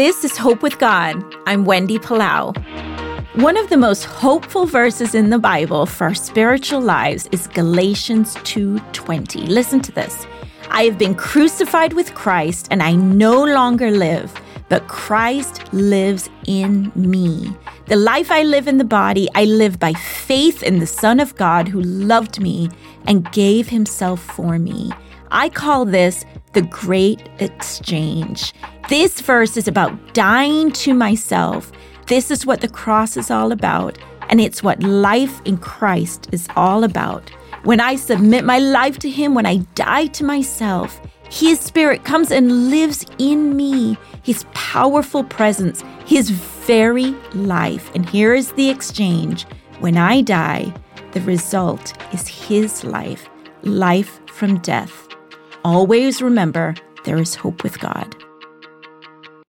This is Hope with God. I'm Wendy Palau. One of the most hopeful verses in the Bible for our spiritual lives is Galatians 2:20. Listen to this. I have been crucified with Christ and I no longer live, but Christ lives in me. The life I live in the body, I live by faith in the Son of God who loved me and gave himself for me. I call this the great exchange. This verse is about dying to myself. This is what the cross is all about, and it's what life in Christ is all about. When I submit my life to Him, when I die to myself, His Spirit comes and lives in me. His powerful presence, His very life. And here is the exchange. When I die, the result is His life, life from death. Always remember there is hope with God.